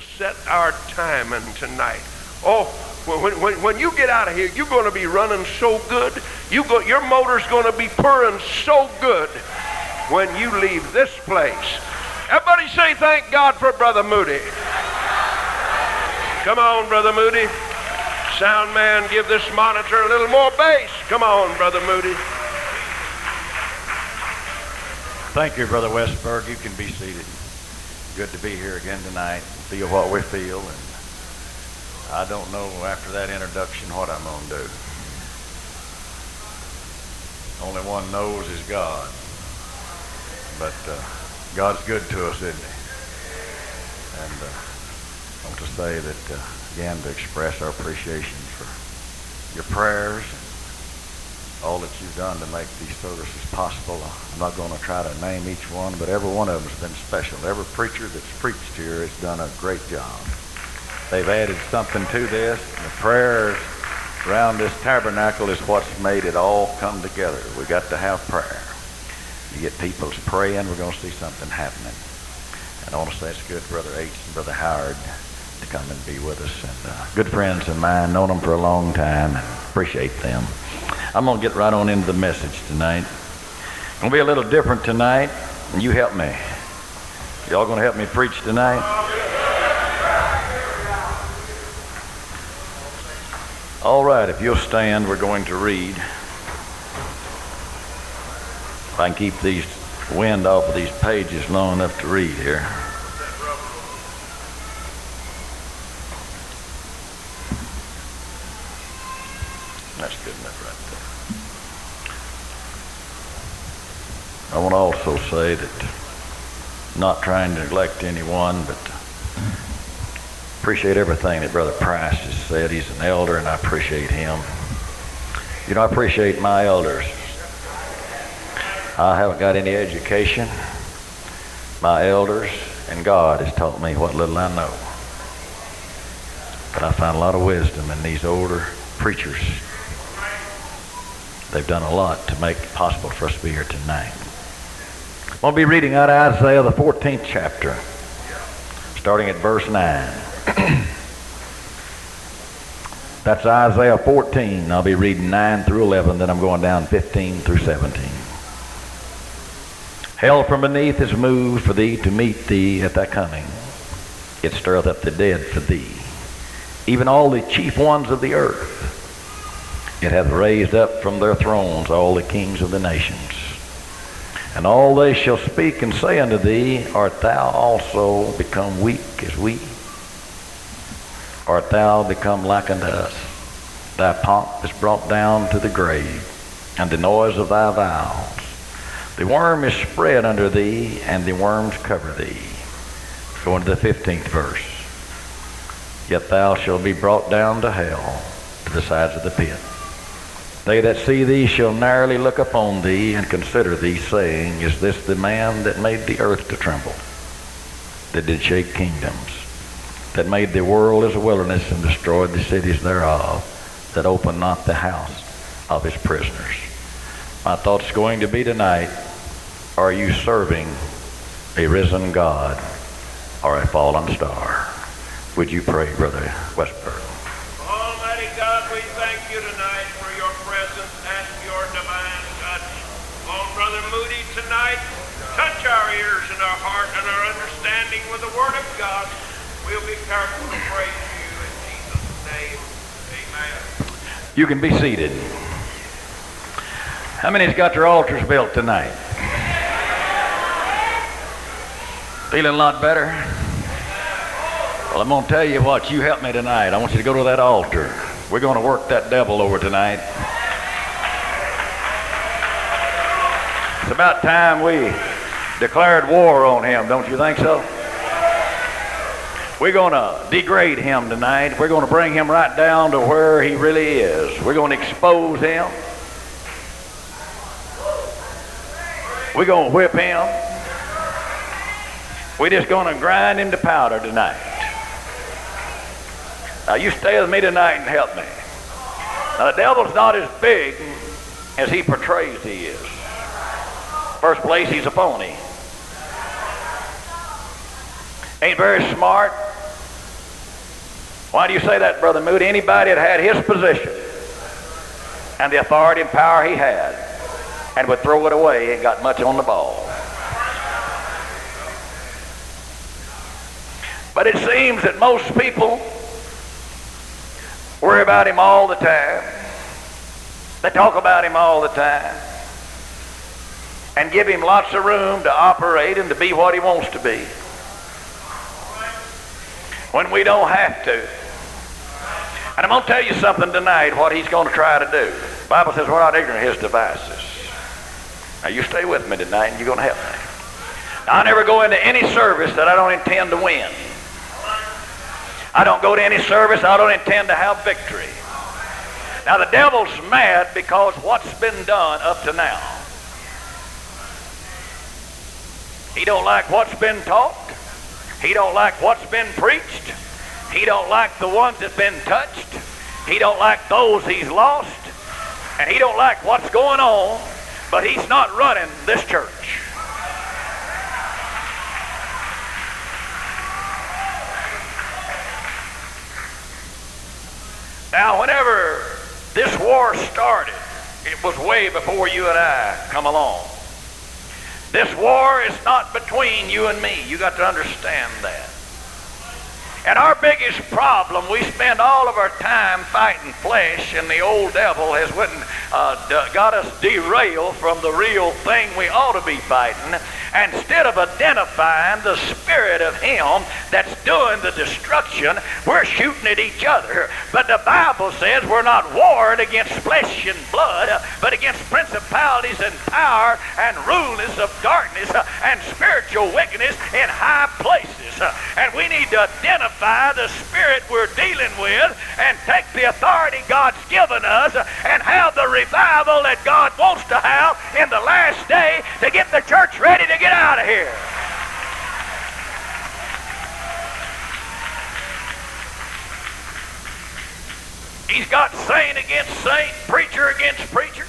set our timing tonight. Oh, when, when, when you get out of here, you're going to be running so good. You go, your motor's going to be purring so good when you leave this place. Everybody say thank God for Brother Moody. Come on, Brother Moody. Sound man, give this monitor a little more bass. Come on, Brother Moody. Thank you, Brother Westberg. You can be seated. Good to be here again tonight. Feel what we feel, and I don't know after that introduction what I'm going to do. Only one knows is God. But uh, God's good to us, isn't he? And uh, I want to say that, uh, again, to express our appreciation for your prayers all that you've done to make these services possible. I'm not going to try to name each one, but every one of them has been special. Every preacher that's preached here has done a great job. They've added something to this. The prayers around this tabernacle is what's made it all come together. We got to have prayer. You get people praying, we're going to see something happening. And I want to say it's good, Brother H and Brother Howard, to come and be with us. And uh, good friends of mine, known them for a long time, appreciate them. I'm going to get right on into the message tonight. It's going to be a little different tonight, you help me. Y'all going to help me preach tonight? All right, if you'll stand, we're going to read. If I can keep these wind off of these pages long enough to read here. That's good enough right there. I want to also say that not trying to neglect anyone, but appreciate everything that Brother Price has said. He's an elder, and I appreciate him. You know, I appreciate my elders. I haven't got any education. My elders and God has taught me what little I know. But I find a lot of wisdom in these older preachers. They've done a lot to make it possible for us to be here tonight. I'm going to be reading out of Isaiah, the 14th chapter, starting at verse 9. That's Isaiah 14. I'll be reading 9 through 11, then I'm going down 15 through 17. Hell from beneath is moved for thee to meet thee at thy coming. It stirreth up the dead for thee, even all the chief ones of the earth. It hath raised up from their thrones all the kings of the nations. And all they shall speak and say unto thee, Art thou also become weak as we? Art thou become like unto us? Thy pomp is brought down to the grave, and the noise of thy viols. The worm is spread under thee, and the worms cover thee. Go into the 15th verse. Yet thou shalt be brought down to hell, to the sides of the pit. They that see thee shall narrowly look upon thee and consider thee, saying, Is this the man that made the earth to tremble, that did shake kingdoms, that made the world as a wilderness and destroyed the cities thereof, that opened not the house of his prisoners? My thought's going to be tonight, are you serving a risen God or a fallen star? Would you pray, Brother Westberg? Almighty God, we thank you tonight for your presence and your divine touch. On Brother Moody tonight, touch our ears and our heart and our understanding with the Word of God. We'll be careful to praise you can be seated. How many's got their altars built tonight? Feeling a lot better? Well, I'm going to tell you what, you help me tonight. I want you to go to that altar. We're going to work that devil over tonight. It's about time we declared war on him, don't you think so? We're going to degrade him tonight. We're going to bring him right down to where he really is. We're going to expose him. We're going to whip him. We're just going to grind him to powder tonight. Now, you stay with me tonight and help me. Now, the devil's not as big as he portrays he is. First place, he's a phony. Ain't very smart. Why do you say that, Brother Moody? Anybody that had his position and the authority and power he had and would throw it away ain't got much on the ball. But it seems that most people worry about him all the time. They talk about him all the time and give him lots of room to operate and to be what he wants to be. When we don't have to. And I'm going to tell you something tonight, what he's going to try to do. The Bible says we're not ignorant of his devices. Now you stay with me tonight and you're going to help me. Now, I never go into any service that I don't intend to win. I don't go to any service I don't intend to have victory. Now the devil's mad because what's been done up to now. He don't like what's been taught. He don't like what's been preached. He don't like the ones that's been touched. He don't like those he's lost. And he don't like what's going on, but he's not running this church. Now, whenever this war started, it was way before you and I come along. This war is not between you and me. You got to understand that. And our biggest problem, we spend all of our time fighting flesh, and the old devil has went and, uh, got us derailed from the real thing we ought to be fighting. Instead of identifying the spirit of him that's doing the destruction, we're shooting at each other. But the Bible says we're not warring against flesh and blood, but against principalities and power and rulers of darkness and spiritual wickedness in high places. Uh, and we need to identify identify the spirit we're dealing with and take the authority God's given us and have the revival that God wants to have in the last day to get the church ready to get out of here. He's got saint against saint, preacher against preacher.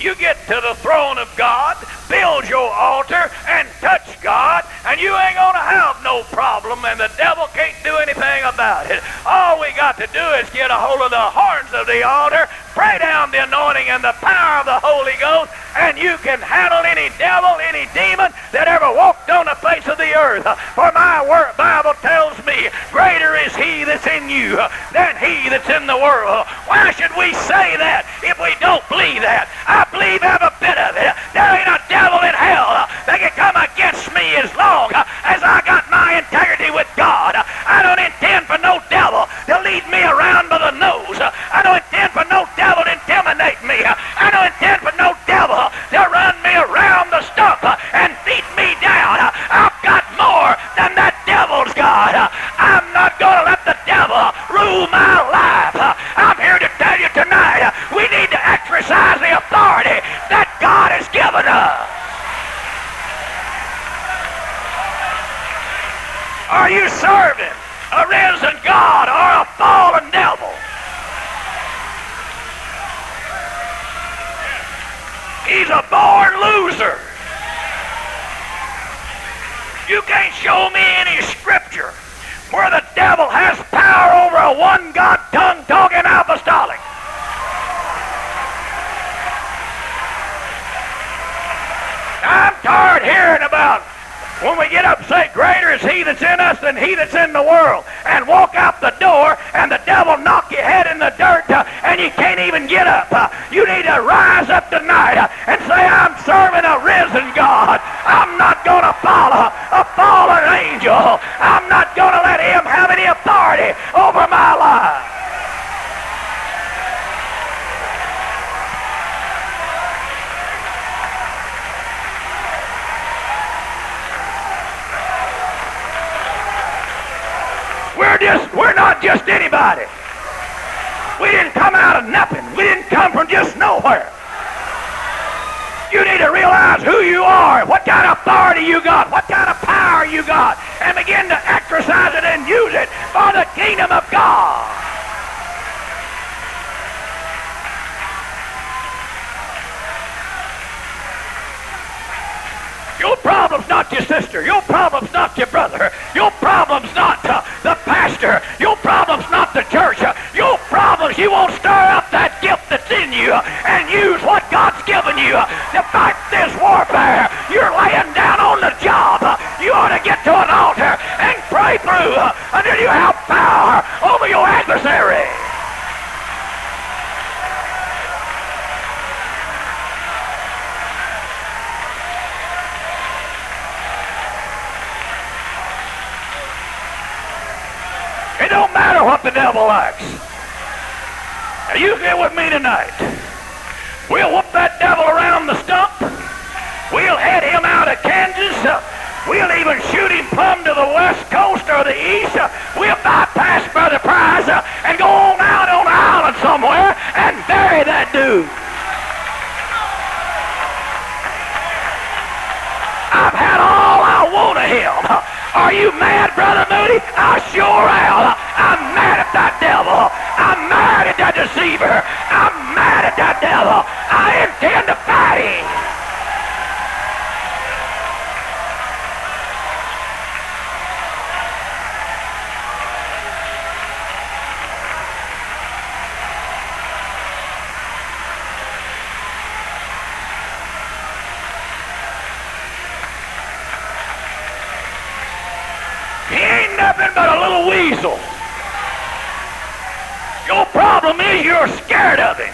You get to the throne of God, build your altar, and touch God, and you ain't going to have no problem, and the devil can't do anything about it. All we got to do is get a hold of the horns of the altar, pray down the anointing and the power of the Holy Ghost, and you can handle any devil, any demon that ever walked on the face of the earth. For my word, Bible tells me, greater is he that's in you than he that's in the world. Why should we say that if we don't believe that? I believe every bit of it. There ain't a devil in hell that can come against me as long as I got my integrity with God. I don't intend for no devil to lead me around by the nose. I don't intend for no devil to intimidate me. Uh, I don't intend for no devil uh, to run me around the stump uh, and beat me down. I've got more than that devil's got. I'm not going to let the devil rule my life. I'm here to tell you tonight, we need to exercise the authority that God has given us. Are you serving a risen God or a fallen devil? He's a born loser. You can't show me any scripture where the devil has power over a one God tongue talking apostolic. I'm tired hearing about when we get up and say, Greater is he that's in us than he that's in the world, and walk out the door and the devil knock your head in the dirt uh, and you can't even get up. Uh, you need to rise up tonight going to follow a fallen angel. I'm not going to let him have any authority over my life. We're just, we're not just anybody. We didn't come out of nothing. We didn't come from just nowhere you are, what kind of authority you got, what kind of power you got, and begin to exercise it and use it for the kingdom of God. Your problem's not your sister. Your problem's not your brother. Your problem's not uh, the pastor. Your problem's not the church. Your problems, you won't stir up that gift that's in you and use what God's given you to fight this warfare. You're laying down on the job. You ought to get to an altar and pray through until you have power over your adversary. It don't matter what the devil likes. Now you get with me tonight. We'll whoop that devil around the stump. We'll head him out of Kansas. Uh, we'll even shoot him plumb to the west coast or the east. Uh, we'll bypass Brother Price uh, and go on out on an island somewhere and bury that dude. I've had all I want of him. Are you mad, Brother Moody? I sure am. I'm mad at that devil. I'm mad at that deceiver. I'm mad at that devil. I intend to fight him. He ain't nothing but a little weasel. Your problem is you're scared of him.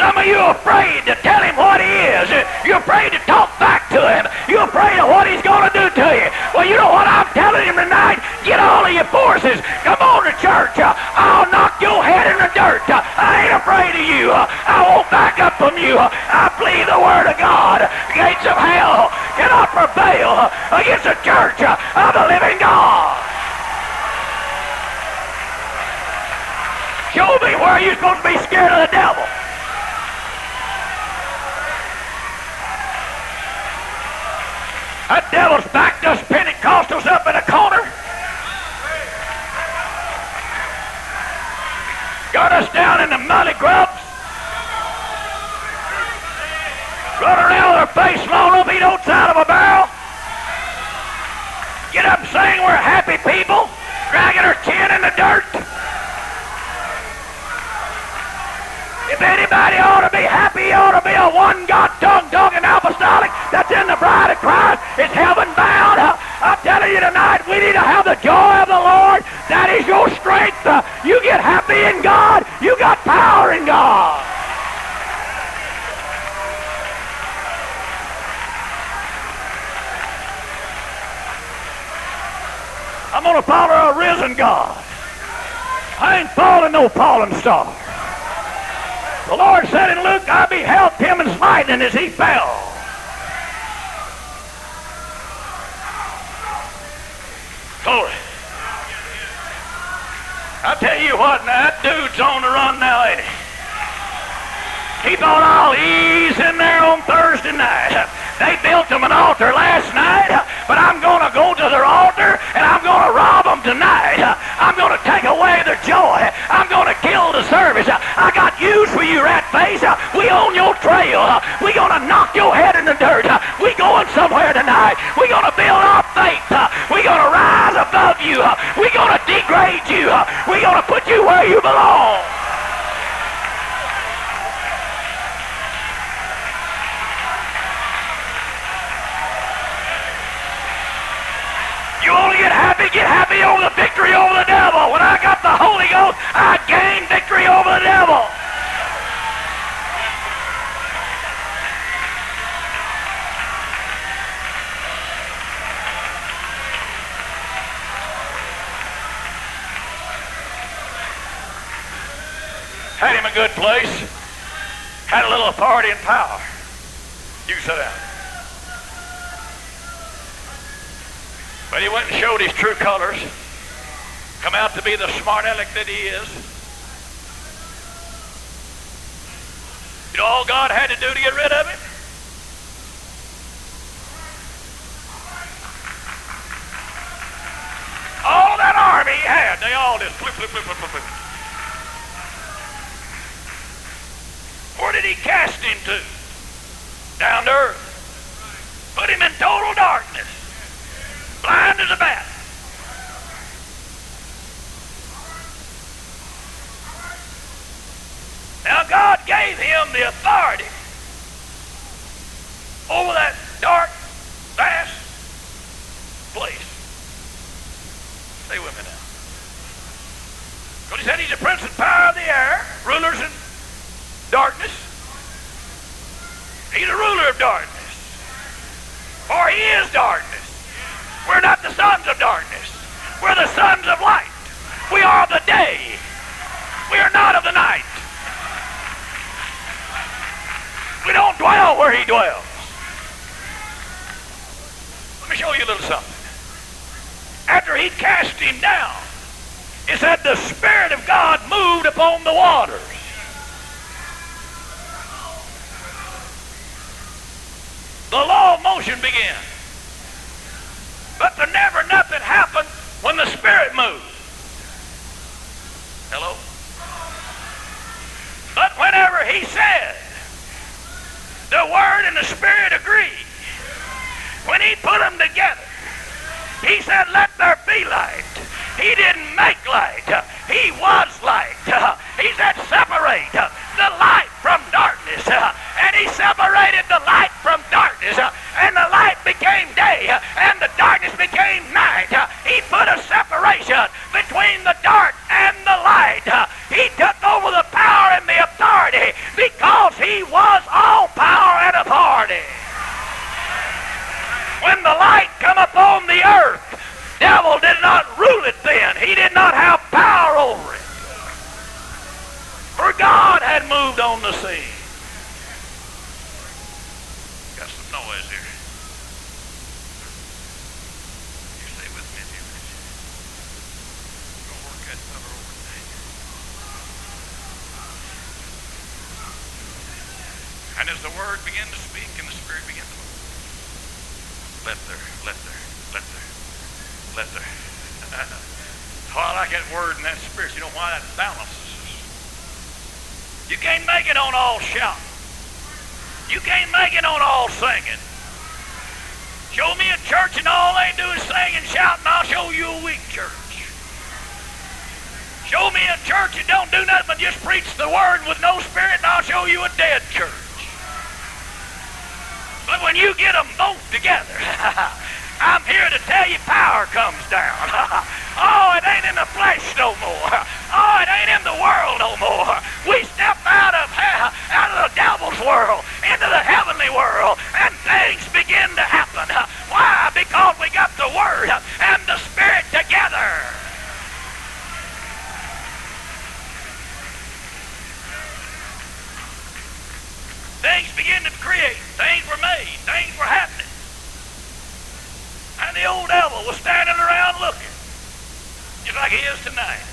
Some of you are afraid to tell him what he is. You're afraid to talk back to him. You're afraid of what he's going to do to you. Well, you know what I'm telling him tonight? Get all of your forces. Come on to church. I'll knock your head in the dirt. I ain't afraid of you. I won't back up from you. I believe the word of God. Gates of hell cannot prevail against the church of the living God. Show me where you're supposed to be scared of the devil. That devil's backed us Pentecostals up in a corner. Got us down in the muddy grubs. Run around with our face long up, eat oats out of a barrel. Get up saying we're happy people, dragging our chin in the dirt. If anybody ought to be happy, ought to be a one God tongue talking apostolic that's in the bride of Christ. It's heaven bound. I'm telling you tonight, we need to have the joy of the Lord. That is your strength. You get happy in God. You got power in God. I'm going to follow a risen God. I ain't following no fallen star. The Lord said in Luke, I beheld him as lightning as he fell. Glory. I tell you what, that dude's on the run now, ain't he? He thought I'll ease in there on Thursday night. They built him an altar last night, but I'm going to go to their altar and I'm going to rob them tonight. I'm going to take away face. We on your trail. Going to knock your head in the dirt. We going somewhere tonight. Going to build our faith. Going to rise above you. We're going authority and power. You sit down. But he went and showed his true colors. Come out to be the smart aleck that he is. You know all God had to do to get rid of him? All that army he had, they all just flip, flip, flip, flip, flip, flip. Where did he cast him to? Down to earth. Put him in total darkness blind as a bat. Now God gave him the authority over that dark, vast place. Stay with me now. Because he said he's the prince and power of the air, rulers in darkness. He's a ruler of darkness. For he is darkness. We're not the sons of darkness. We're the sons of light. We are of the day. We are not of the night. We don't dwell where he dwells. Let me show you a little something. After he cast him down, it said the Spirit of God moved upon the waters. The law of motion began. But there never nothing happened when the Spirit moved. Hello? But whenever he said, the Word and the Spirit agreed. When he put them together, he said, let there be light. He didn't make light. He was light. He said, separate the light from darkness. And he separated the light from darkness. And the light became day. And the darkness became night. He put a separation between the dark and the light. He took over the power and the authority because he was all power and authority. When the light come upon the earth, devil did not rule it then. He did not have power over it. For God had moved on the scene. Got some noise here. You stay with me a few minutes. Gonna work that cover over tonight. And as the word began to speak and the spirit began to move, let there, let there, let there. oh, I like that word and that spirit. You know why that balances. You can't make it on all shouting. You can't make it on all singing. Show me a church and all they do is sing and shout, and I'll show you a weak church. Show me a church that don't do nothing but just preach the word with no spirit, and I'll show you a dead church. But when you get them both together, I'm here to tell you power comes down. oh, it ain't in the flesh no more. Oh, it ain't in the world no more. We step out of out of the devil's world into the heavenly world, and things begin to happen. Why? Because we got the Word and the Spirit together. Things begin to create. Things were made. Things were happening. And the old devil was standing around looking, just like he is tonight.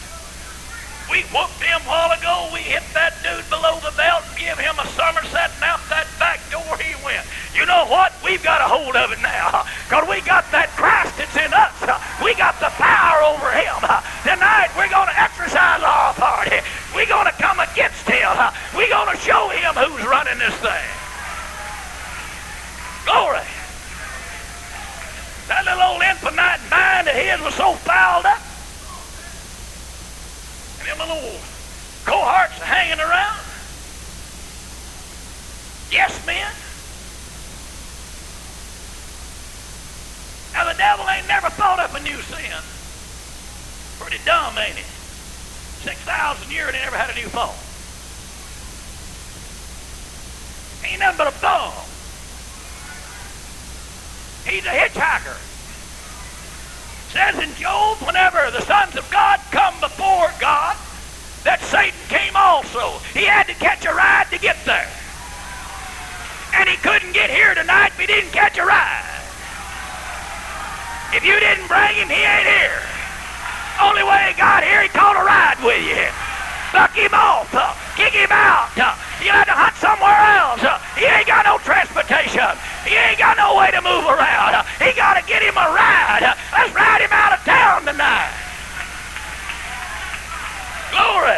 We whooped him a while ago. We hit that dude below the belt and give him a somerset and out that back door he went. You know what? We've got a hold of it now. Because we got that Christ that's in us. We got the power over him. Tonight we're going to exercise our authority. We're going to come against him. We're going to show him who's running this thing. Glory. That little old of his was so fouled up. And them little cohorts hanging around. Yes, men. Now the devil ain't never thought up a new sin. Pretty dumb, ain't? Six thousand years and he never had a new thought. Ain't nothing but a bum. He's a hitchhiker. Says in Job, whenever the sons of God come before God, that Satan came also. He had to catch a ride to get there. And he couldn't get here tonight if he didn't catch a ride. If you didn't bring him, he ain't here. Only way he got here, he caught a ride with you. Buck him off. Kick him out. You had to hunt somewhere else. He ain't got no transportation. He ain't got no way to move around. He got to get him a ride. Let's ride him out of town tonight. Glory.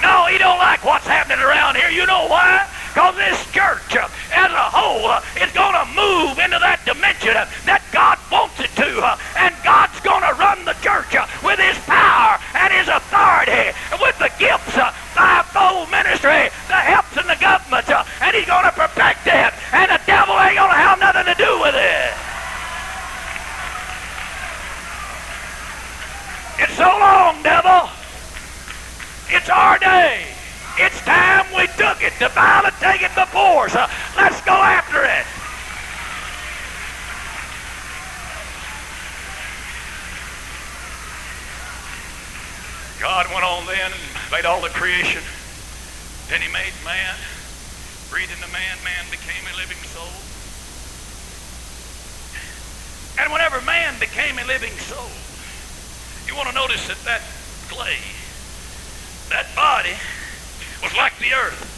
No, he don't like what's happening around here. You know why? Because this church as a whole is going to move into that dimension that God wants it to. and God's going to run the church with his power and his authority with the gifts, uh, fivefold ministry, the helps in the government, uh, and he's going to perfect it, and the devil ain't going to have nothing to do with it. It's so long, devil. It's our day. It's time we took it. The violent take it before us. So let's go after it. God went on then and made all the creation. Then he made man. Breathed into man, man became a living soul. And whenever man became a living soul, you want to notice that that clay, that body, was like the earth.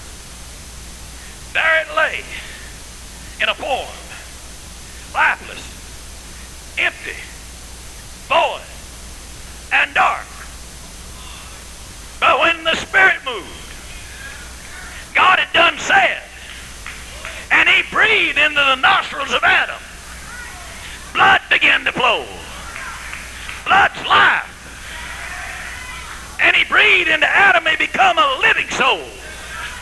There it lay in a form, lifeless, empty, void, and dark. But when the Spirit moved, God had done said, and he breathed into the nostrils of Adam. Blood began to flow. Blood's life. And he breathed into Adam, he become a living soul.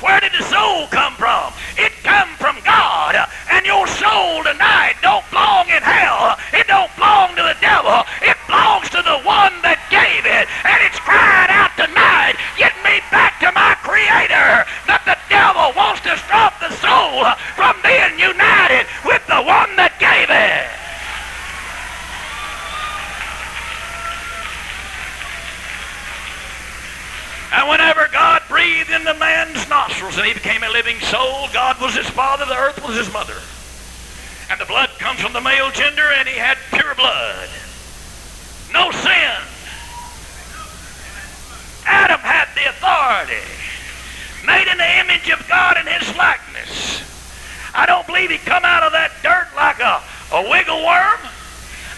Where did the soul come from? It come from God. And your soul tonight don't belong in hell. It don't belong to the devil. It belongs to the one that gave it. And it's crying tonight, get me back to my creator. That the devil wants to stop the soul from being united with the one that gave it. And whenever God breathed into man's nostrils and he became a living soul, God was his father, the earth was his mother. And the blood comes from the male gender and he had pure blood. No sin. Adam had the authority. Made in the image of God in his likeness. I don't believe he come out of that dirt like a, a wiggle worm.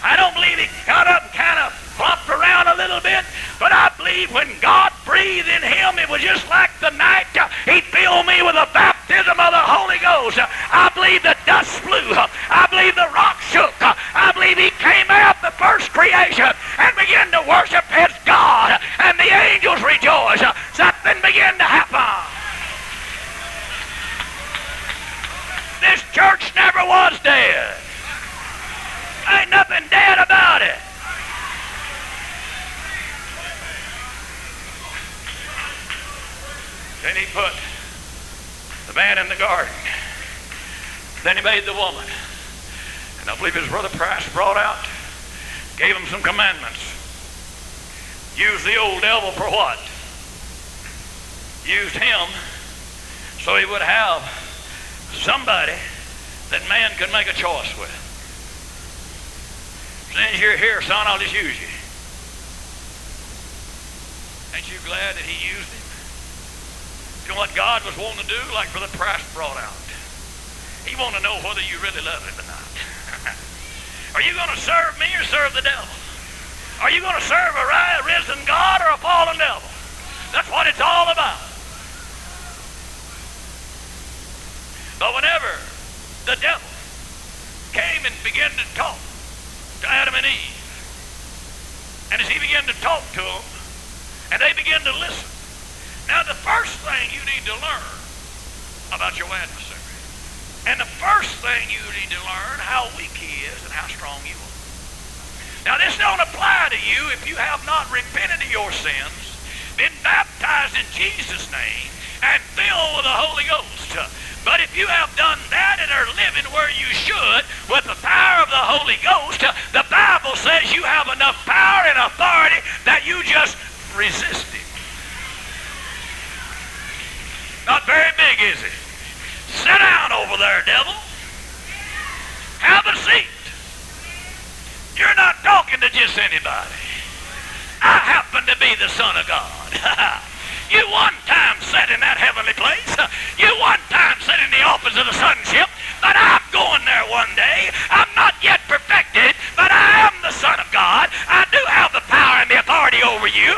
I don't believe he got up and kind of flopped around a little bit, but I believe when God breathed in him, it was just like the night uh, he filled me with the baptism of the Holy Ghost. Uh, I believe the dust flew. Uh, I believe the rock shook. I believe he came out the first creation and began to worship his God, and the angels rejoiced. Uh, Something began to happen. This church never was dead. Ain't nothing dead about it. Then he put the man in the garden. Then made the woman. And I believe his brother Price brought out, gave him some commandments. Used the old devil for what? Used him so he would have somebody that man could make a choice with. Since you're here, son, I'll just use you. Ain't you glad that he used him? You know what God was wanting to do, like Brother Price brought out? He want to know whether you really love him or not. Are you going to serve me or serve the devil? Are you going to serve a risen God or a fallen devil? That's what it's all about. But whenever the devil came and began to talk to Adam and Eve, and as he began to talk to them, and they began to listen, now, the first thing you need to learn about your adversary, and the first thing you need to learn how weak he is and how strong you are. Now, this don't apply to you if you have not repented of your sins, been baptized in Jesus' name, and filled with the Holy Ghost. But if you have done that and are living where you should with the power of the Holy Ghost, the Bible says you have enough power and authority that you just resist it. Not very big, is it? Sit down over there, devil. Have a seat. You're not talking to just anybody. I happen to be the Son of God. you one time sat in that heavenly place. You one time sat in the office of the sonship. But I'm going there one day. I'm not yet perfected, but I am the Son of God. I do have the power and the authority over you.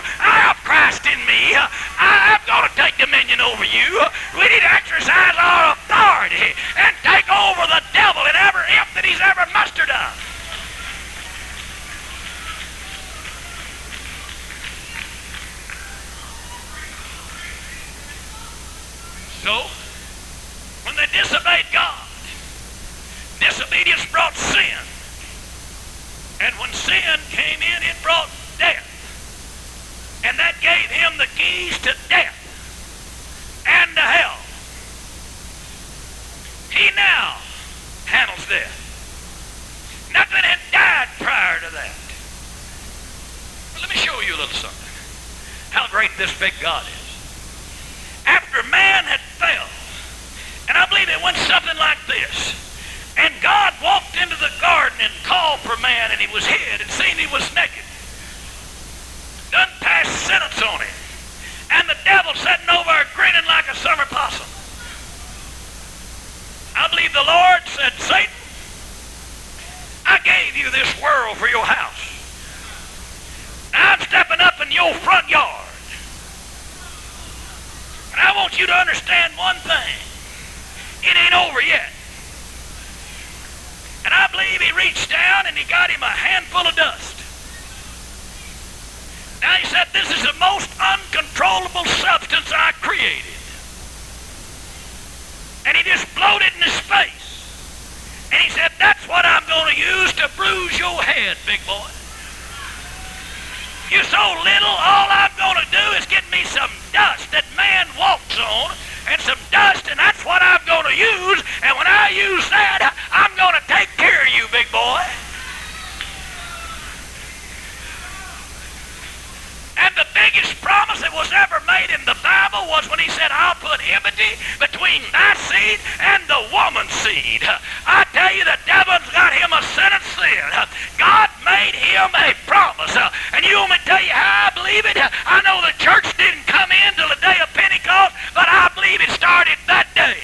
Believe it? I know the church didn't come in till the day of Pentecost, but I believe it started that day.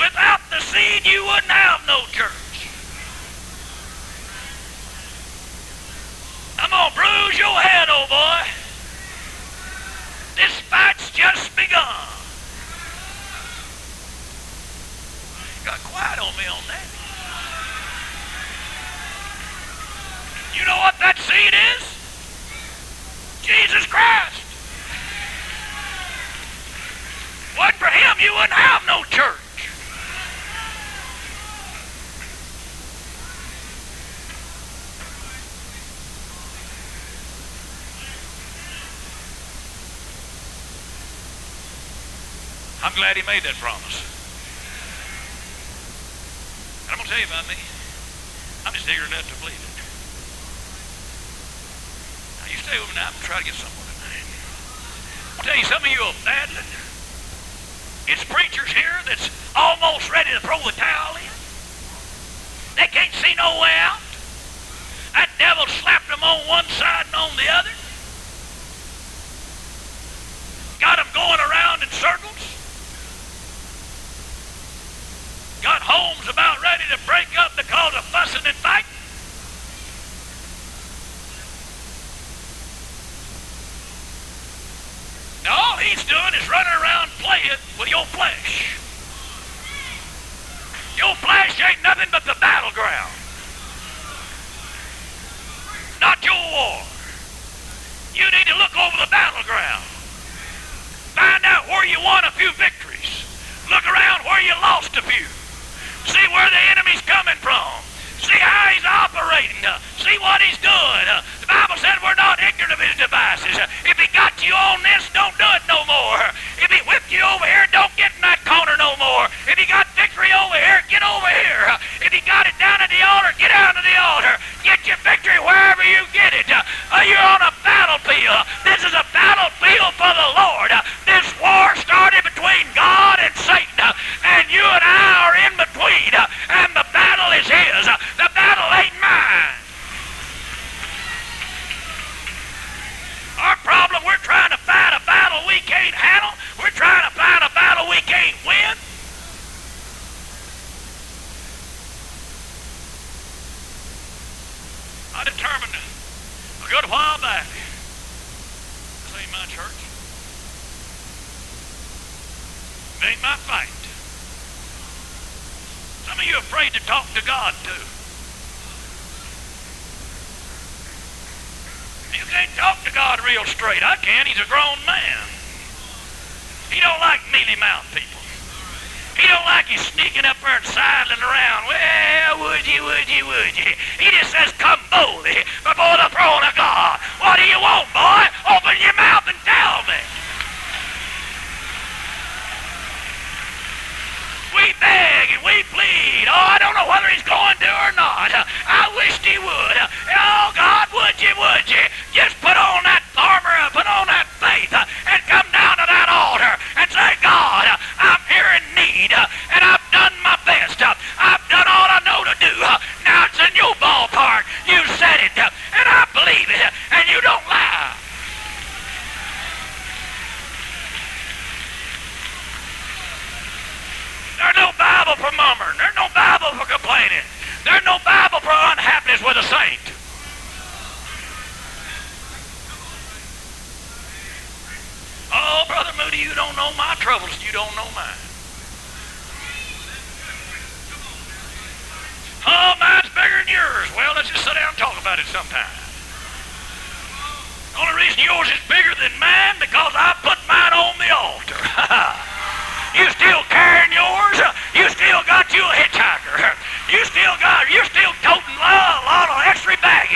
Without the seed, you wouldn't have no church. I'm going to bruise your head, old boy. This fight's just begun. Got quiet on me on that. You know what that seed is? Jesus Christ. Wasn't for him, you wouldn't have no church. I'm glad he made that promise. And I'm going to tell you about me. I'm just ignorant enough to believe it. Stay going to try to get somewhere tonight. I'll tell you, some of you are battling. It's preachers here that's almost ready to throw the towel in. They can't see no way out. That devil slapped them on one side and on the other. Got them going around in circles. Got homes about ready to break up because of fussing and fighting. Now all he's doing is running around playing with your flesh. Your flesh ain't nothing but the battleground. Not your war. You need to look over the battleground. Find out where you won a few victories. Look around where you lost a few. See where the enemy's coming from. See how he's operating. See what he's doing. The Bible said we're not ignorant of his devices. If he got you on this, don't do it no more. If he whipped you over here, don't get in that corner no more. If he got victory over here, get over here. If he got it down at the altar, get down to the altar. Get your victory wherever you get it. You're on a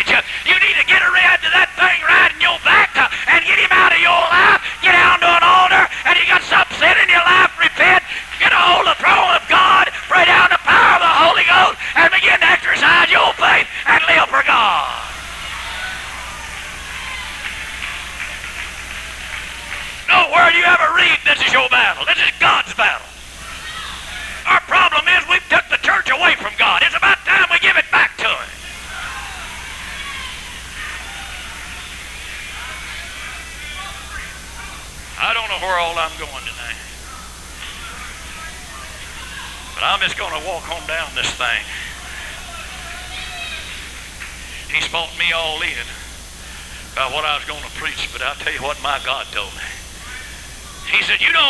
you. You need to get around.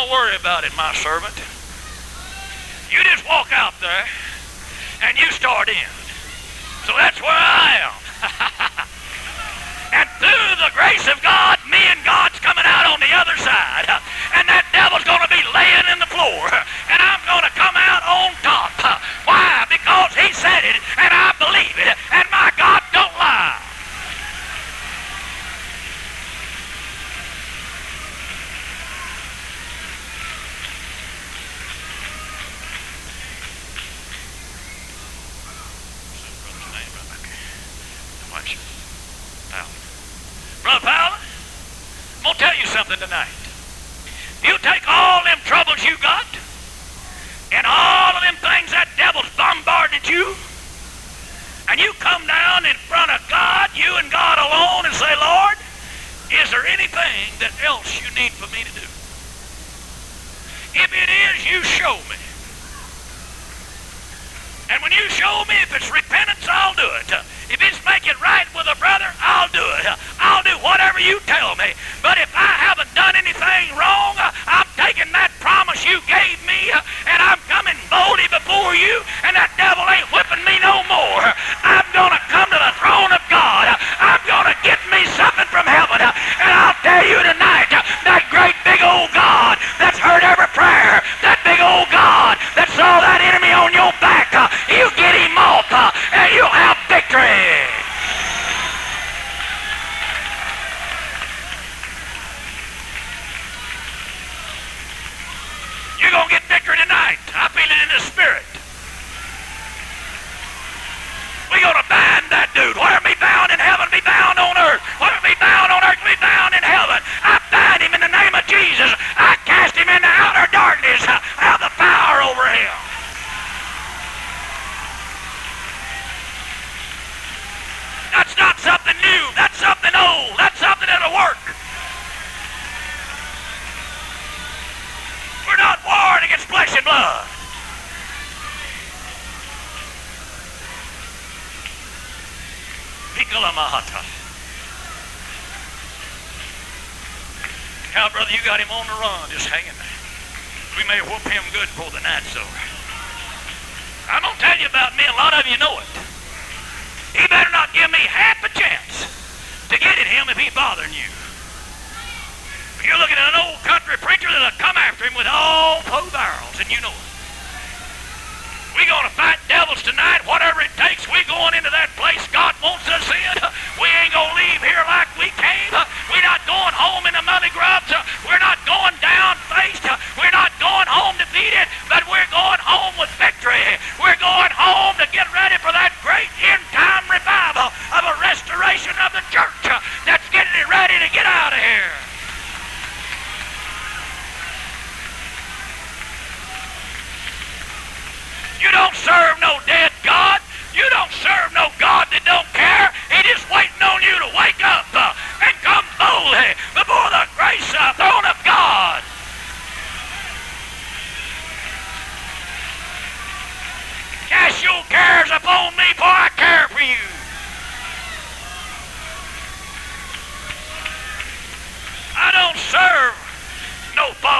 worry about it, my servant.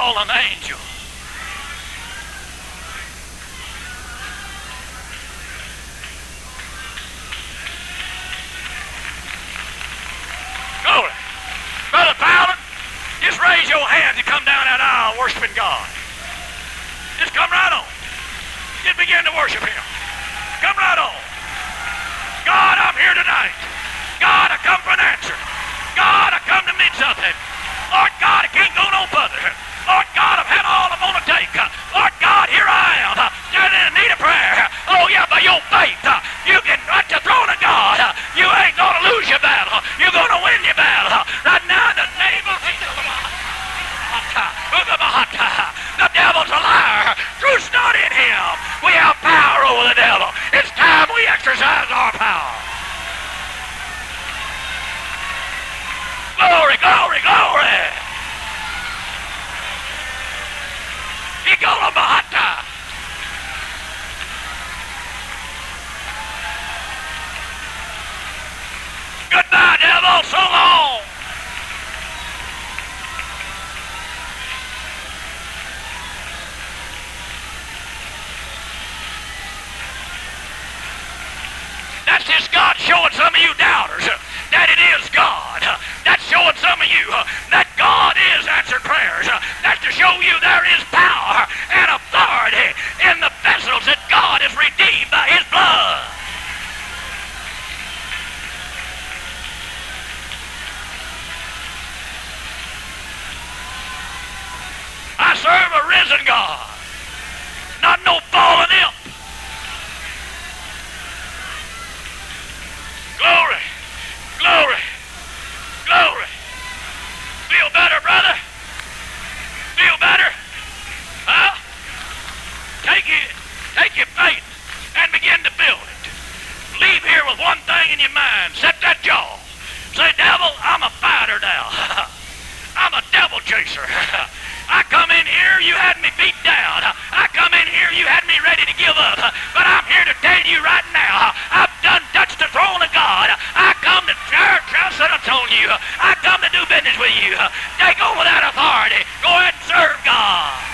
Fallen né, Angel. juicer. I come in here, you had me beat down. I come in here, you had me ready to give up. But I'm here to tell you right now, I've done touched the throne of God. I come to trust and told you. I come to do business with you. Take over that authority. Go ahead and serve God.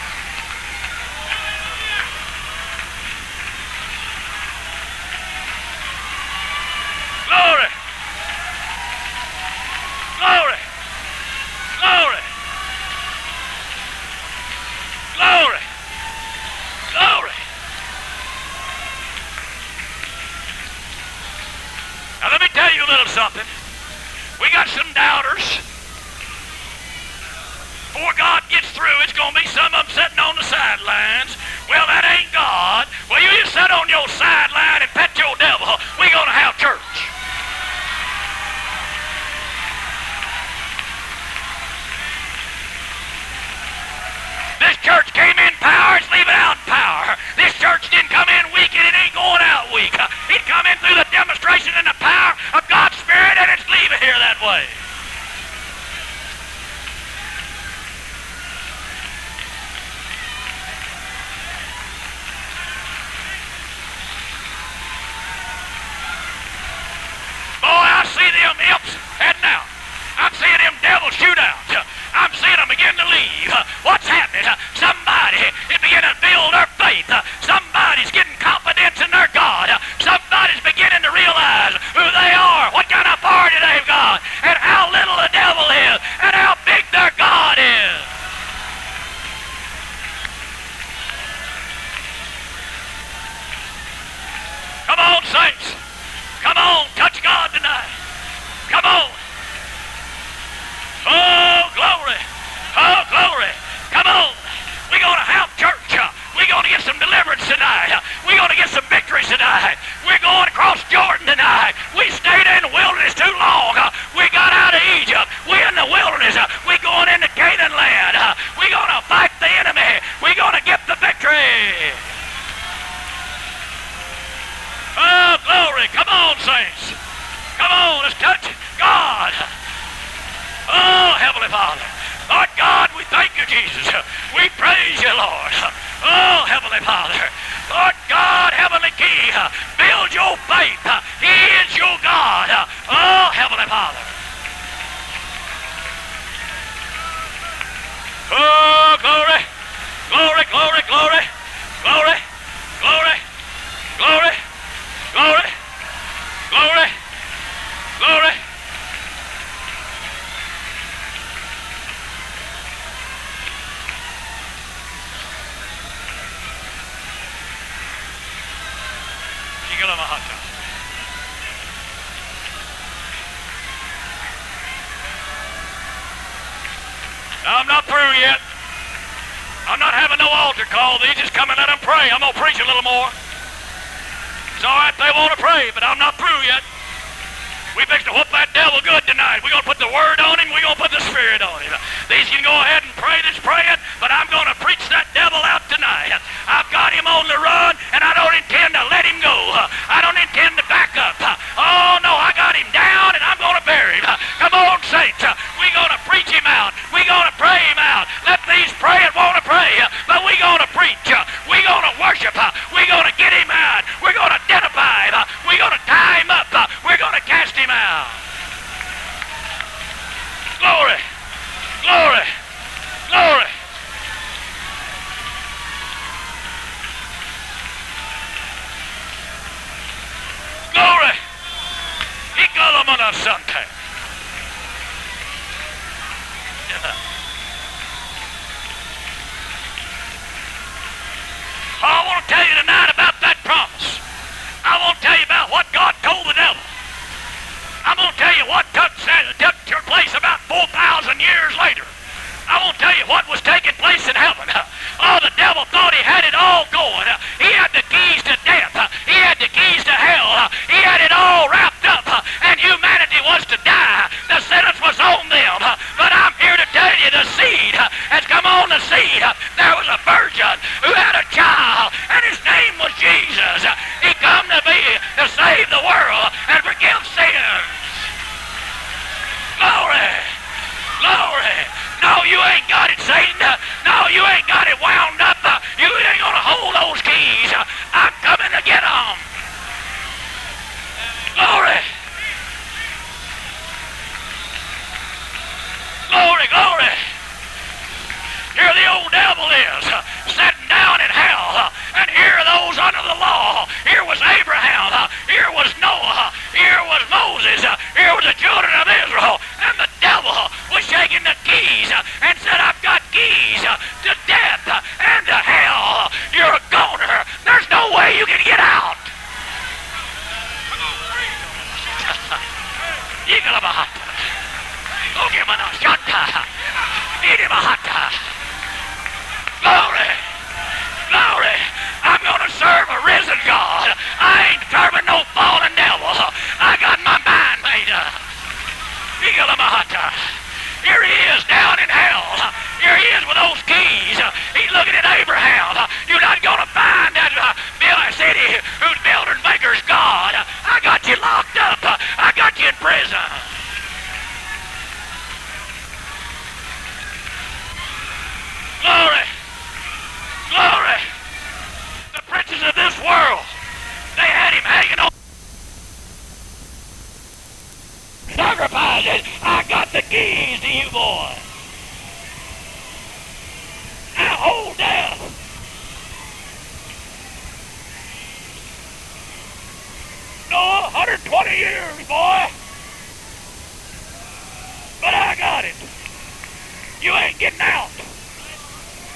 You ain't getting out.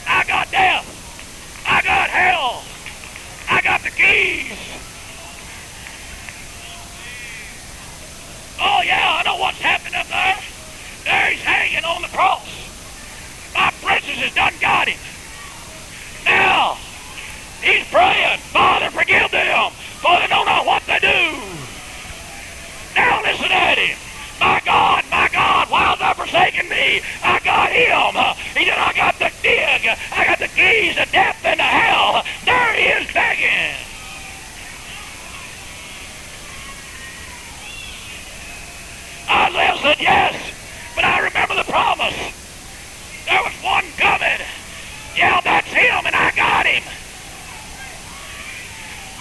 I got death. I got hell. I got the keys. Oh, yeah, I know what's happening up there. There he's hanging on the cross. My princess has done got it. Now, he's praying, Father, forgive them, for they don't know what they do. Now listen at him. My God, my God, why have thou forsaken me? I him. He said, I got the dig. I got the keys to death and to hell. There he is begging. I said, yes, but I remember the promise. There was one coming. Yeah, that's him, and I got him.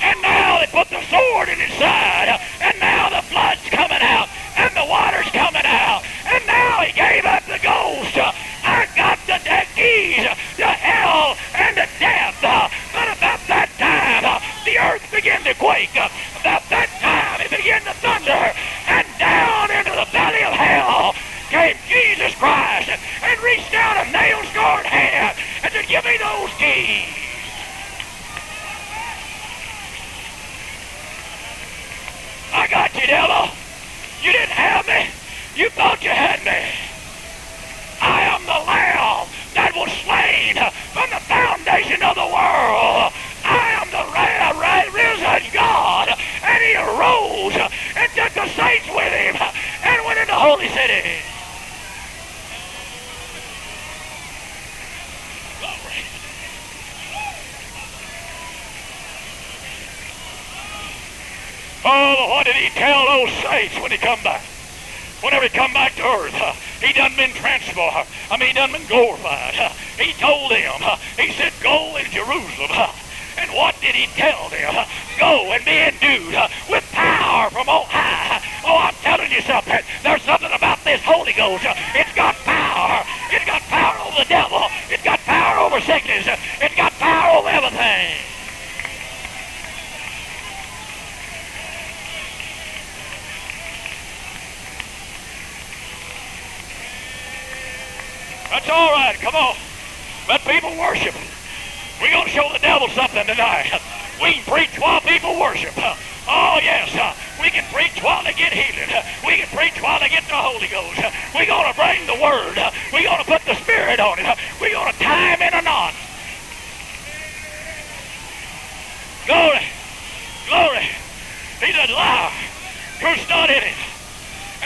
And now they put the sword in his side. And now the flood's coming out. And the water's coming out. And now he gave up. And unto death. But about that time, the earth began to quake. About that time, it began to thunder. And down into the valley of hell came Jesus Christ and reached out a nail-scarred hand and said, give me those keys. I got you, devil. You didn't have me. You thought you had me. I am the lamb that was slain from the foundation of the world. I am the risen God. And he arose and took the saints with him and went into holy city. Oh, what did he tell those saints when he come back? Whenever he come back to earth, he done been transformed. I mean, he done been glorified. He told them, he said, go in Jerusalem. and what did he tell them? Go and be endued with power from on high. Oh, I'm telling you something. There's something about this Holy Ghost. It's got power. It's got power over the devil. It's got power over sickness. Uh, It's got power over everything. That's all right. Come on. Let people worship. We're going to show the devil something tonight. We can preach while people worship. Oh, yes. Uh, we can preach while they get healed. We can preach while they get the Holy Ghost. We're going to bring the Word. We're going to put the Spirit on it. We're going to tie him in a knot. Glory. Glory. He's a liar. Truth's not in it.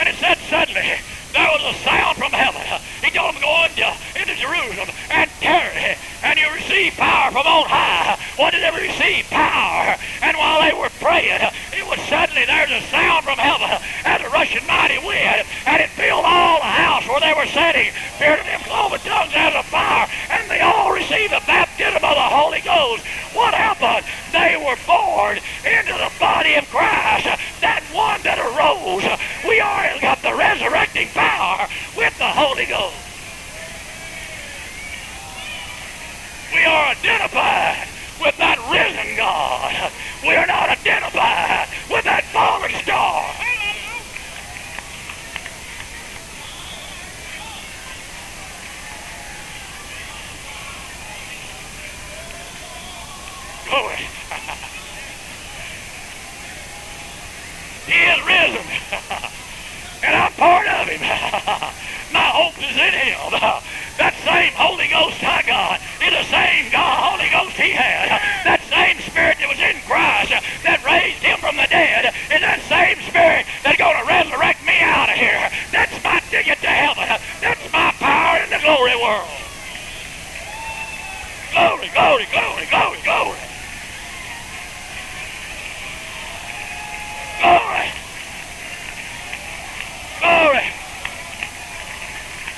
And it said suddenly, there was a sound from heaven. He told them to go into, uh, into Jerusalem and tarry, and you receive power from on high. What did they receive? Power. And while they were praying, it was suddenly there's a sound from heaven as a rushing mighty wind, and it filled all the house where they were sitting. Feared of them cloven tongues as of fire, and they all received the baptism of the Holy Ghost. What happened? They were born into the body of Christ, that one that arose. We are got the resurrecting power with the Holy Ghost. We are identified with that risen God. We are not identified with that fallen star. Glory. he is risen. and I'm part of him. My hope is in him. That same Holy Ghost I got is the same God, Holy Ghost he had. That same Spirit that was in Christ that raised him from the dead is that same Spirit that's going to resurrect me out of here. That's my ticket to heaven. That's my power in the glory world. Glory, glory, glory, glory, glory. Glory. Glory.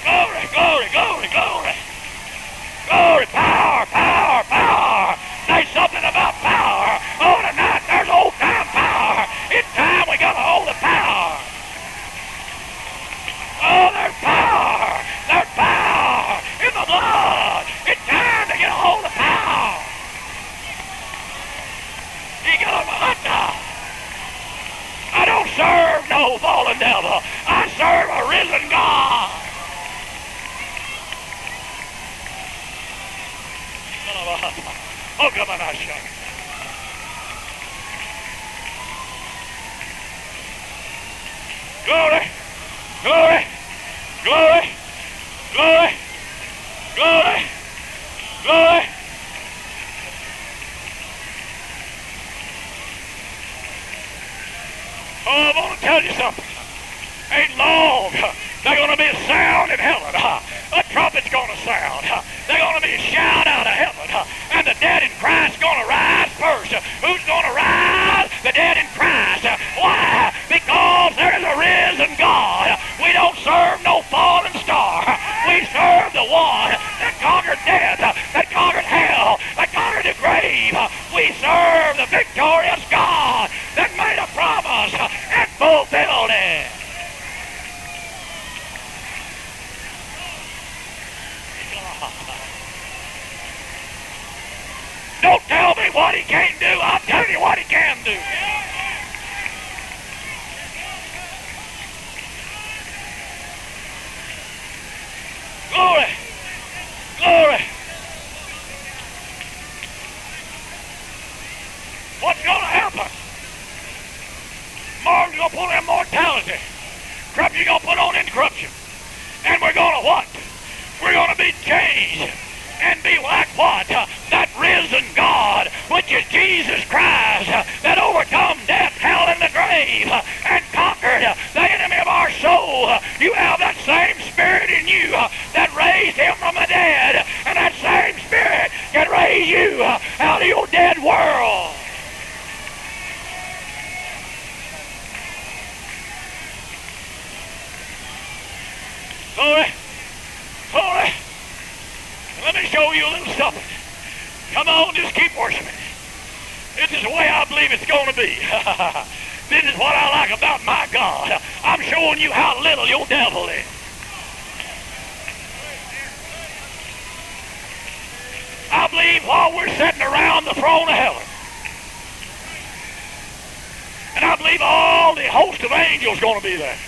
Glory, glory, glory, glory. Power, power, power. There's something about power. Oh, tonight there's old time power. It's time we got a hold of power. Oh, there's power. There's power in the blood. It's time to get a hold of power. You got a hot dog. I don't serve no fallen devil. I serve a risen God. Oh, I shut. Glory, glory, glory, glory, glory, glory. Oh, I want to tell you something. Ain't long. There's going to be a sound in heaven. A trumpet's going to sound. There's going to be a shout out of heaven. And the dead in Christ going to rise first. Who's going to rise? The dead in Christ. Why? Because there is a risen God. We don't serve no fallen star. We serve the one that conquered death, that conquered hell, that conquered the grave. We serve the victorious God that made a promise and fulfilled it. Don't tell me what he can't do. I'll tell you what he can do. Glory. Glory. What's going to happen? Martin's going to pull immortality. Corruption, you're going to put on incorruption. And we're going to what? We're going to be changed and be like what? Uh, that risen God, which is Jesus Christ, uh, that overcome death, hell, and the grave, uh, and conquered the enemy of our soul. You have that same spirit in you that raised him from the dead, and that same spirit can raise you out of your dead world. Glory, glory. Let me show you a little something. Come on, just keep worshiping. This is the way I believe it's going to be. this is what I like about my God. I'm showing you how little your devil is. I believe while we're sitting around the throne of heaven, and I believe all the host of angels going to be there.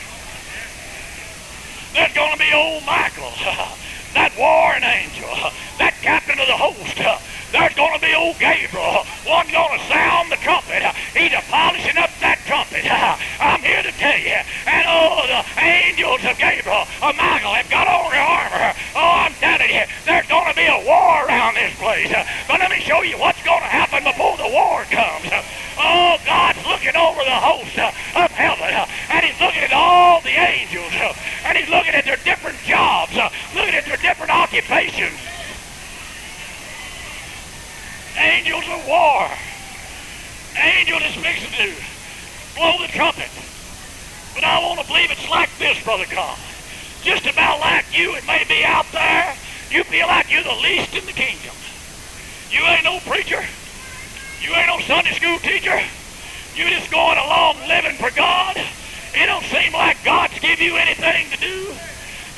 There's going to be old Michael, that warring angel, that captain of the host. There's going to be old Gabriel, one going to sound the trumpet. He's a polishing up that trumpet. I'm here to tell you. And oh, the angels of Gabriel, of Michael, have got on their armor. Oh, I'm telling you, there's going to be a war around this place. But let me show you what's going to happen before the war comes. Oh, God's looking over the host of heaven, and He's looking at all the angels, and He's looking at their different jobs, looking at their different occupations. Angels of war. Angel is fixing to blow the trumpet. But I want to believe it's like this, Brother Con. Just about like you, it may be out there. You feel like you're the least in the kingdom. You ain't no preacher. You ain't no Sunday school teacher. You just going along living for God. It don't seem like God's give you anything to do.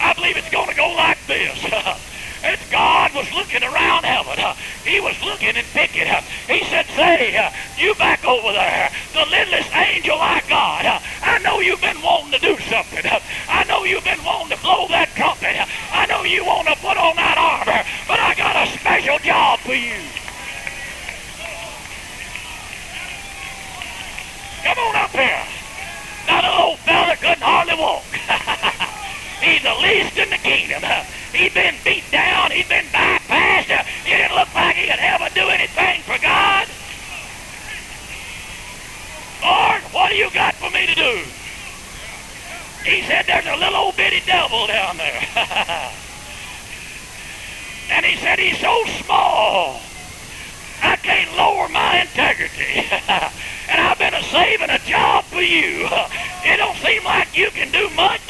I believe it's going to go like this. As God was looking around heaven, uh, he was looking and picking. Uh, he said, say, uh, you back over there, the littlest angel I got. I know you've been wanting to do something. I know you've been wanting to blow that trumpet. I know you want to put on that armor, but I got a special job for you. Come on up here. That old fella couldn't hardly walk. He's the least in the kingdom. He's been beat down. He's been bypassed. He didn't look like he could ever do anything for God. Lord, what do you got for me to do? He said there's a little old bitty down there. and he said he's so small, I can't lower my integrity. and I've been a saving a job for you. It don't seem like you can do much,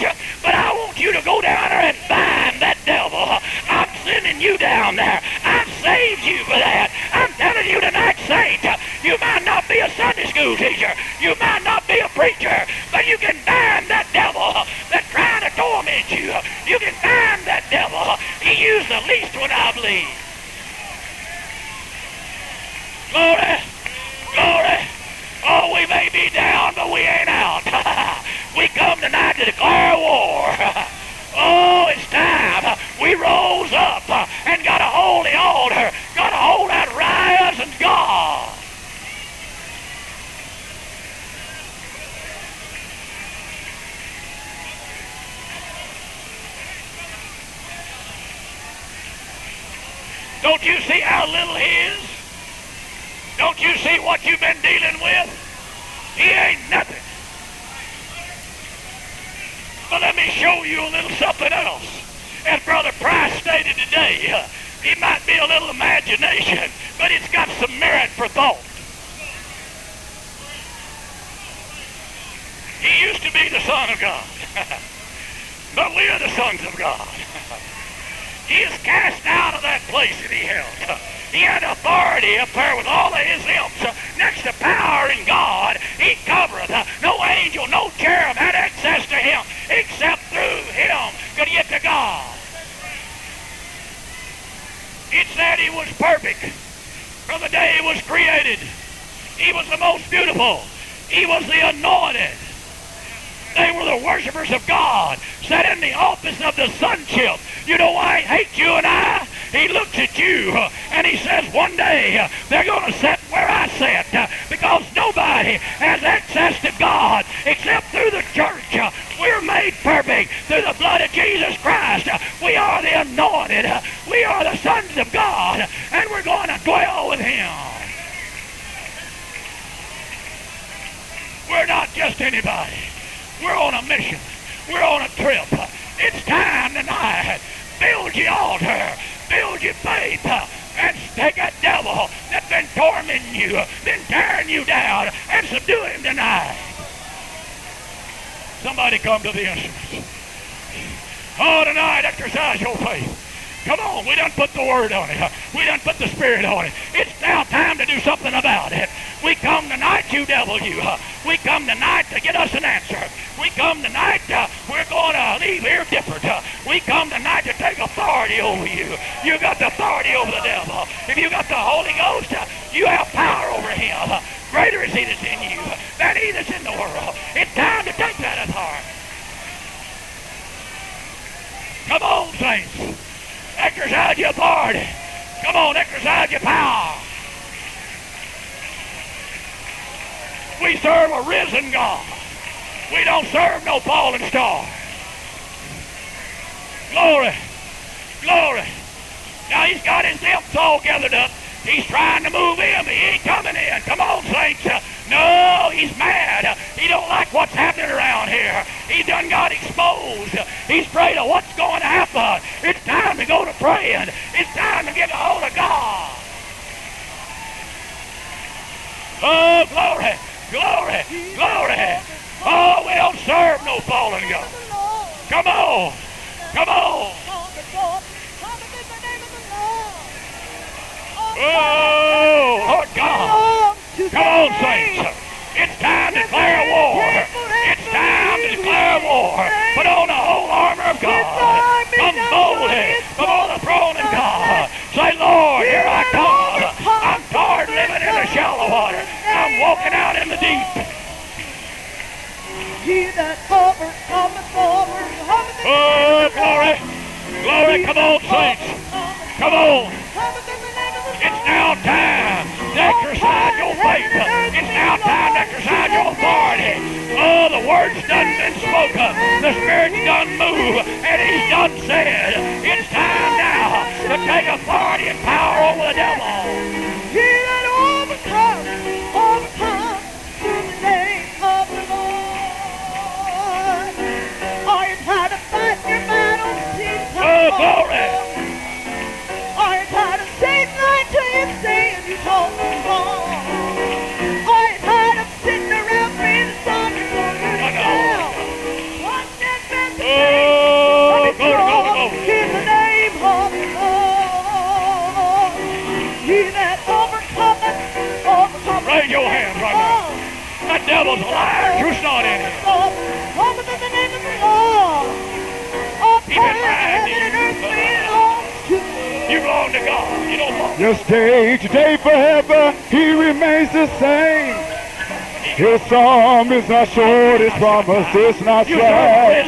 but I want you to go down there and bind that devil. I'm sending you down there. I've saved you for that. I'm telling you tonight, saint, you might not be a Sunday school teacher. You might not be a preacher, but you can bind that devil that's trying to torment you. You can bind that devil. He used the least one, I believe. Glory, glory. Oh, we may be down, but we ain't out. we come tonight to declare war. Oh, it's time. We rose up and got a hold of the altar, got a hold of that rise and God. Don't you see how little he is? Don't you see what you've been dealing with? He ain't nothing. But let me show you a little something else. As Brother Price stated today, uh, it might be a little imagination, but it's got some merit for thought. He used to be the Son of God, but we are the sons of God. He is cast out of that place that he held. He had authority up there with all of his imps. Next to power in God, he covereth. No angel, no cherub had access to him except through him could get to God. It said he was perfect from the day he was created. He was the most beautiful. He was the anointed. They were the worshipers of God, sat in the office of the sonship. You know why I hate you and I? He looks at you uh, and he says, one day uh, they're going to sit where I sit uh, because nobody has access to God except through the church. We're made perfect through the blood of Jesus Christ. We are the anointed. We are the sons of God and we're going to dwell with him. We're not just anybody. We're on a mission. We're on a trip. It's time tonight. Build your altar. Build your faith. And take that devil that's been tormenting you, been tearing you down, and subdue him tonight. Somebody come to the instruments. Oh, tonight, exercise your faith. Come on, we done put the word on it. We done put the spirit on it. It's now time to do something about it. We come tonight, you. We come tonight to get us an answer. We come tonight, uh, we're going to leave here different. We come tonight to take authority over you. You got the authority over the devil. If you got the Holy Ghost, uh, you have power over him. Greater is he that's in you than he that's in the world. It's time to take that authority. Come on, saints. Exercise your authority. Come on, exercise your power. We serve a risen God. We don't serve no fallen star. Glory. Glory. Now he's got himself all gathered up. He's trying to move in, but he ain't coming in. Come on, saints. No, he's mad. He don't like what's happening around here. He done got exposed. He's afraid of what's going to happen. It's time to go to praying. It's time to get a hold of God. Oh, glory, glory, glory. Oh, we don't serve no fallen God. Come on, come on. Oh, Lord God. Come on, saints. It's time to declare war. It's time to declare war. Put on the whole armor of God. Come boldly before the throne of God. Say, Lord, here I come. I'm tired living in the shallow water. I'm walking out in the deep. He that overcometh, overcometh. Oh, glory. Glory. Come on, saints. Come on. Oh, the word's done been spoken. The Spirit's done moved. And He's done said. It's time now to take authority and power over the devil. Devil's a liar. You're not in it. Overcometh in the name of the Lord. All Keep it power in heaven and earth belongs to. You belong to God. You don't belong. Yesterday, today, forever, he remains the same. His psalm is not short, his promise is not You God.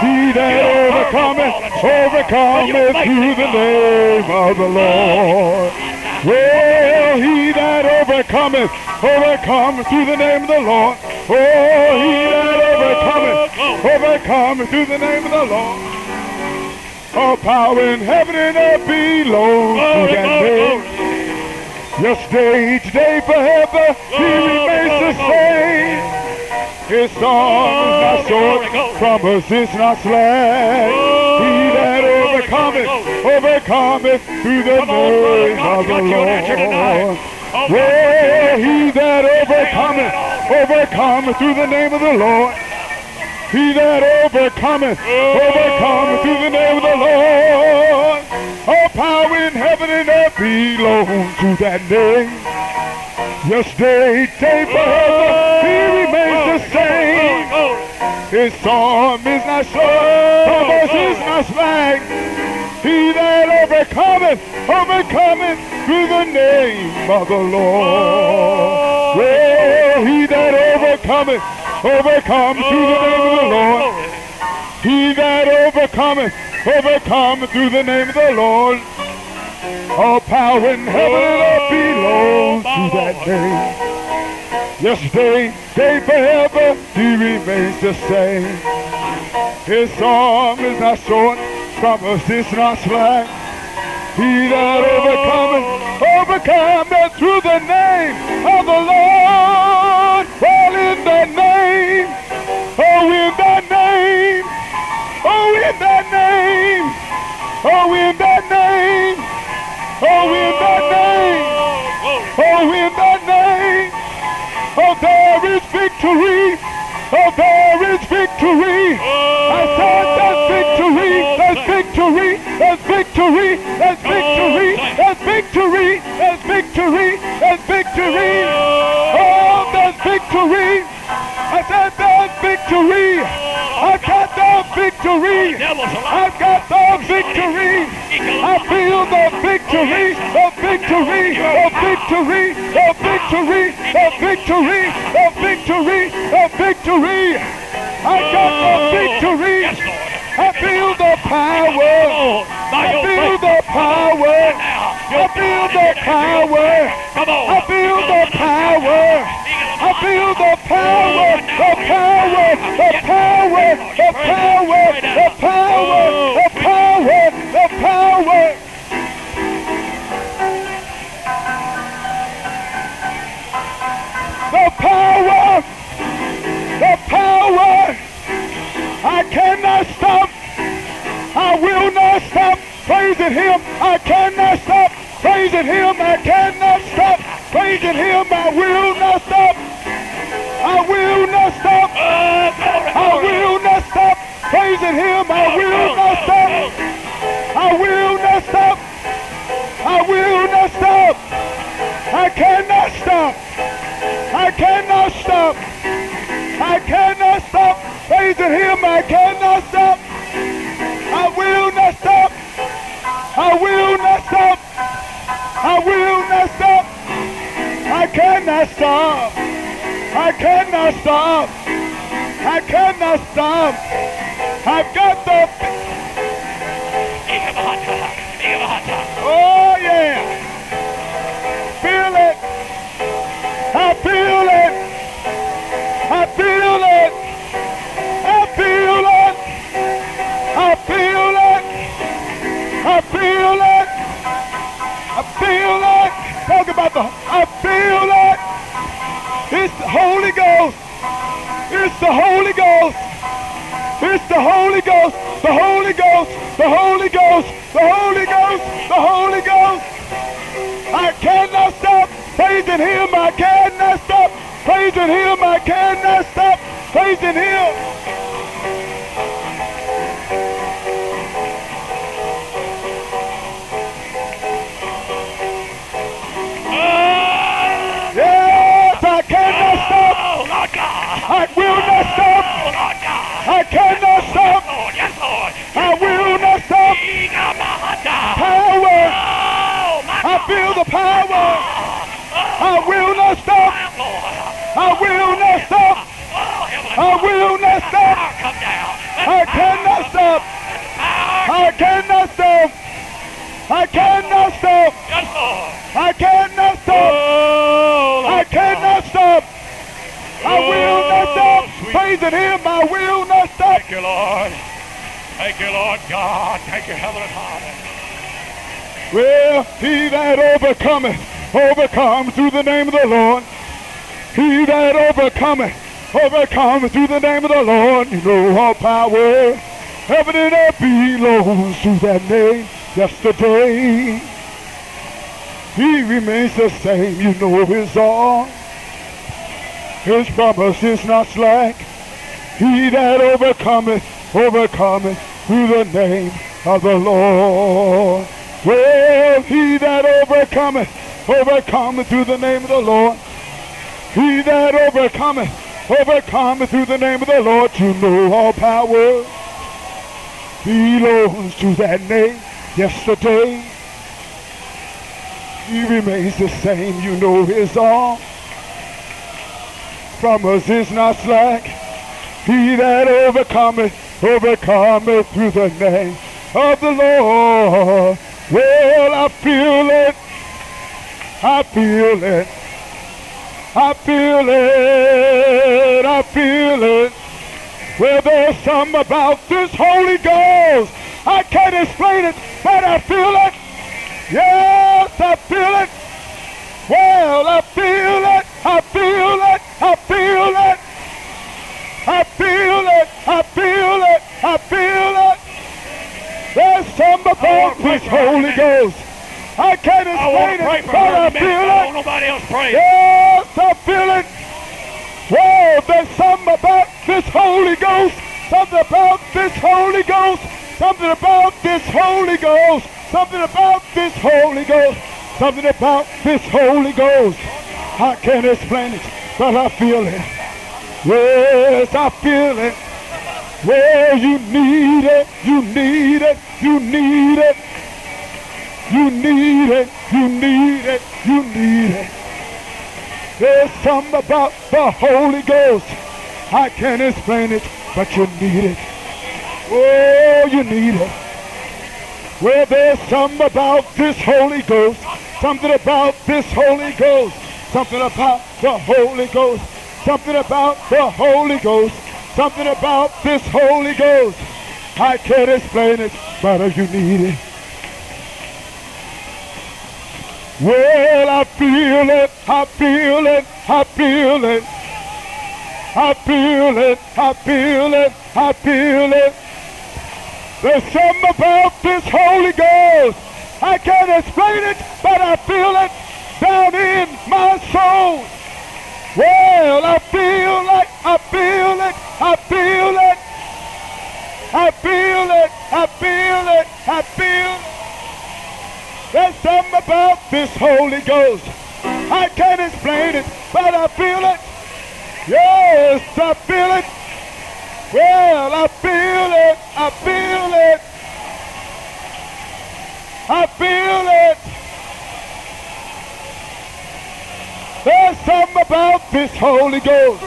He that You overcometh, overcometh you through the name of the Lord. Well, he that overcometh, overcometh through the name of the Lord. Oh, he that overcometh, overcometh through the name of the Lord. All power in heaven and earth to Glory, glory, name. glory. Yesterday, today, forever, he remains the same. His song is not short, promise is not slack. He that overcometh. Overcometh through the Come name of the got you an answer tonight. Lord. Oh. Well, he that overcometh, overcometh through the name of the Lord. He that overcometh, overcometh through the name of the Lord. All power in heaven and earth belongs to that name. Yesterday, day forever, he remains the same. His psalm is not short, promise is not slack. He that overcometh, overcometh through the name of the Lord. Well, he that overcometh, overcometh through the name of the Lord. He that overcometh, overcometh through the name of the Lord. All power in heaven and earth belongs to that name. Yesterday, day forever, he remains the same. His song is not short, Promise this not slack. He that overcometh, overcometh through the name of the Lord. All in the name, oh in the name, oh in the name, oh in the name, oh in the name, oh in the name. Oh there is victory, oh there is victory. I said. Victory. There's victory. There's victory. There's victory. There's victory. There's victory. Oh, there's victory. I said there's victory. I've got the victory. Devil's a lie. I've got the victory. I feel the victory, the victory, the victory, the victory, the victory, the victory, the victory. I got the victory. I feel the power. Oh, I feel the power. I feel the power. Come on. I feel the power. I feel the power, the power, the power, the power, the power, the power, the power. The power, the power. I cannot stop. I will not stop praising him. I cannot stop praising him. I cannot stop praising him. I will not stop. I will not stop. I will not stop praising him. I will not stop. I will not stop. I will not stop. I cannot stop. I cannot stop. I cannot stop praising him. I cannot stop. I will not stop. I will not stop. I cannot stop. I cannot stop. I cannot stop. I've got the. Praising Him. I will not stop. Thank you, Lord. Thank you, Lord God. Thank you, Heavenly Father. Well, he that overcometh, overcome through the name of the Lord. He that overcometh, overcome through the name of the Lord. You know all power, heaven and earth belongs to that name. Yesterday, he remains the same. You know his all. His promise is not slack. He that overcometh, overcometh through the name of the Lord. Well, he that overcometh, overcometh through the name of the Lord. He that overcometh, overcometh through the name of the Lord. You know all power belongs to that name. Yesterday, he remains the same. You know his all. Promise is not slack. He that overcometh, overcometh through the name of the Lord. Well, I feel it. I feel it. I feel it. I feel it. Well, there's something about this Holy Ghost. I can't explain it, but I feel it. Yes, I feel it. Well, I feel it. I feel it. I feel it. I feel it. I feel it. I feel it. There's something about this Holy Ghost. I can't explain pray it, but I feel I it. nobody else pray. Yes, I feel it. Whoa, there's something about this Holy Ghost. something about this Holy Ghost. Something about this Holy Ghost. Something about this Holy Ghost. Something about this Holy Ghost. I can't explain it, but I feel it. Yes, I feel it. Well, you need it, you need it, you need it. You need it, you need it, you need it. There's something about the Holy Ghost. I can't explain it, but you need it. Oh, you need it. Well, there's something about this Holy Ghost. Something about this Holy Ghost. Something about the Holy Ghost. Something about the Holy Ghost. Something about this Holy Ghost. I can't explain it, but you need it. Well, I feel it, I feel it, I feel it. I feel it, I feel it, I feel it. There's something about this Holy Ghost. I can't explain it, but I feel it down in my soul. Well, I feel it, I feel it, I feel it. I feel it, I feel it, I feel it. There's something about this Holy Ghost. I can't explain it, but I feel it. Yes, I feel it. Well, I feel it. I feel it. I feel it. There's something about this Holy Ghost.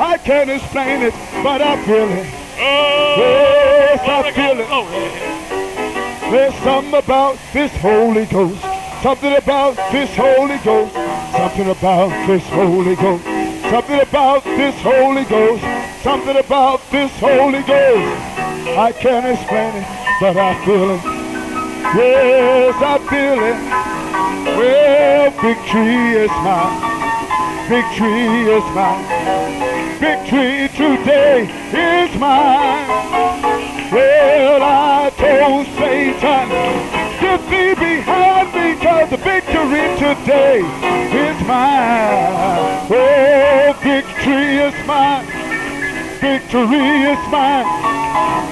I can't explain it, but I feel it. Oh, Yes, I feel it. Oh, There's something about this Holy Ghost. Something about this Holy Ghost. Something about this Holy Ghost. Something about this Holy Ghost. Something about this Holy Ghost. I can't explain it, but I feel it. Yes, I feel it. Well, victory is mine. Victory is mine. Victory today is mine. Well, I told Satan, get thee behind me, cause the victory today is mine. Oh, victory is mine. Victory is mine.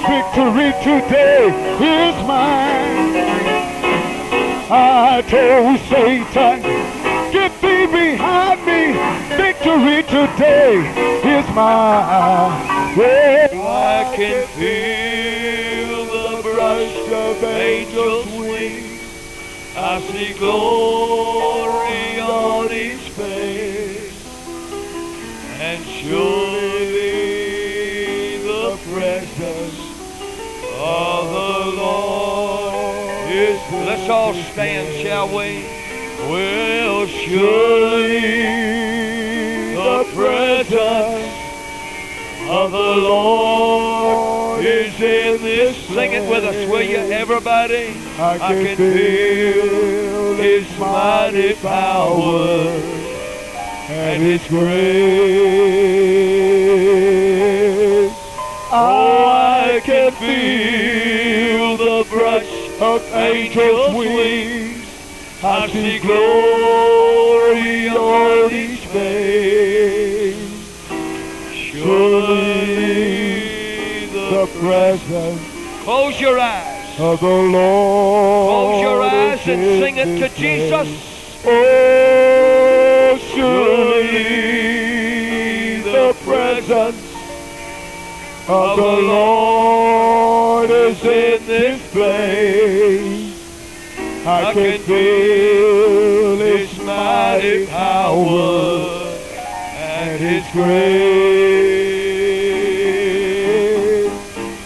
Victory today is mine. I told Satan, get thee behind me. Victory today is mine. Yeah. I can feel the brush of angels' wings. I see glory on his face. And surely Let's all stand, shall we? Well, surely the presence of the Lord is in this. Sing it with us, will you, everybody? I can feel His mighty power and His grace. Oh, I can feel the brush angels' wings. I see glory on His face. Surely The presence Close your eyes. of the Lord. Close your eyes and sing it to. Jesus. Oh, surely the presence of the Lord is in this place. I can feel His mighty power and His grace.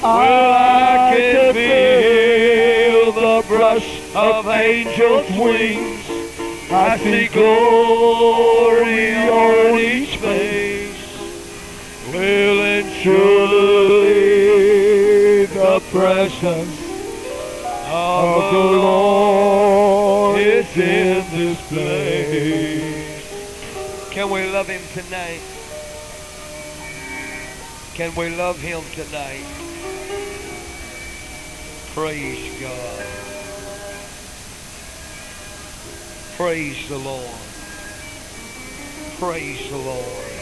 Well, I can feel the brush of angels' wings. I see glory on each face. Well, and surely the presence of the Lord is in this place. Can we love him tonight? Can we love him tonight? Praise God. Praise the Lord. Praise the Lord.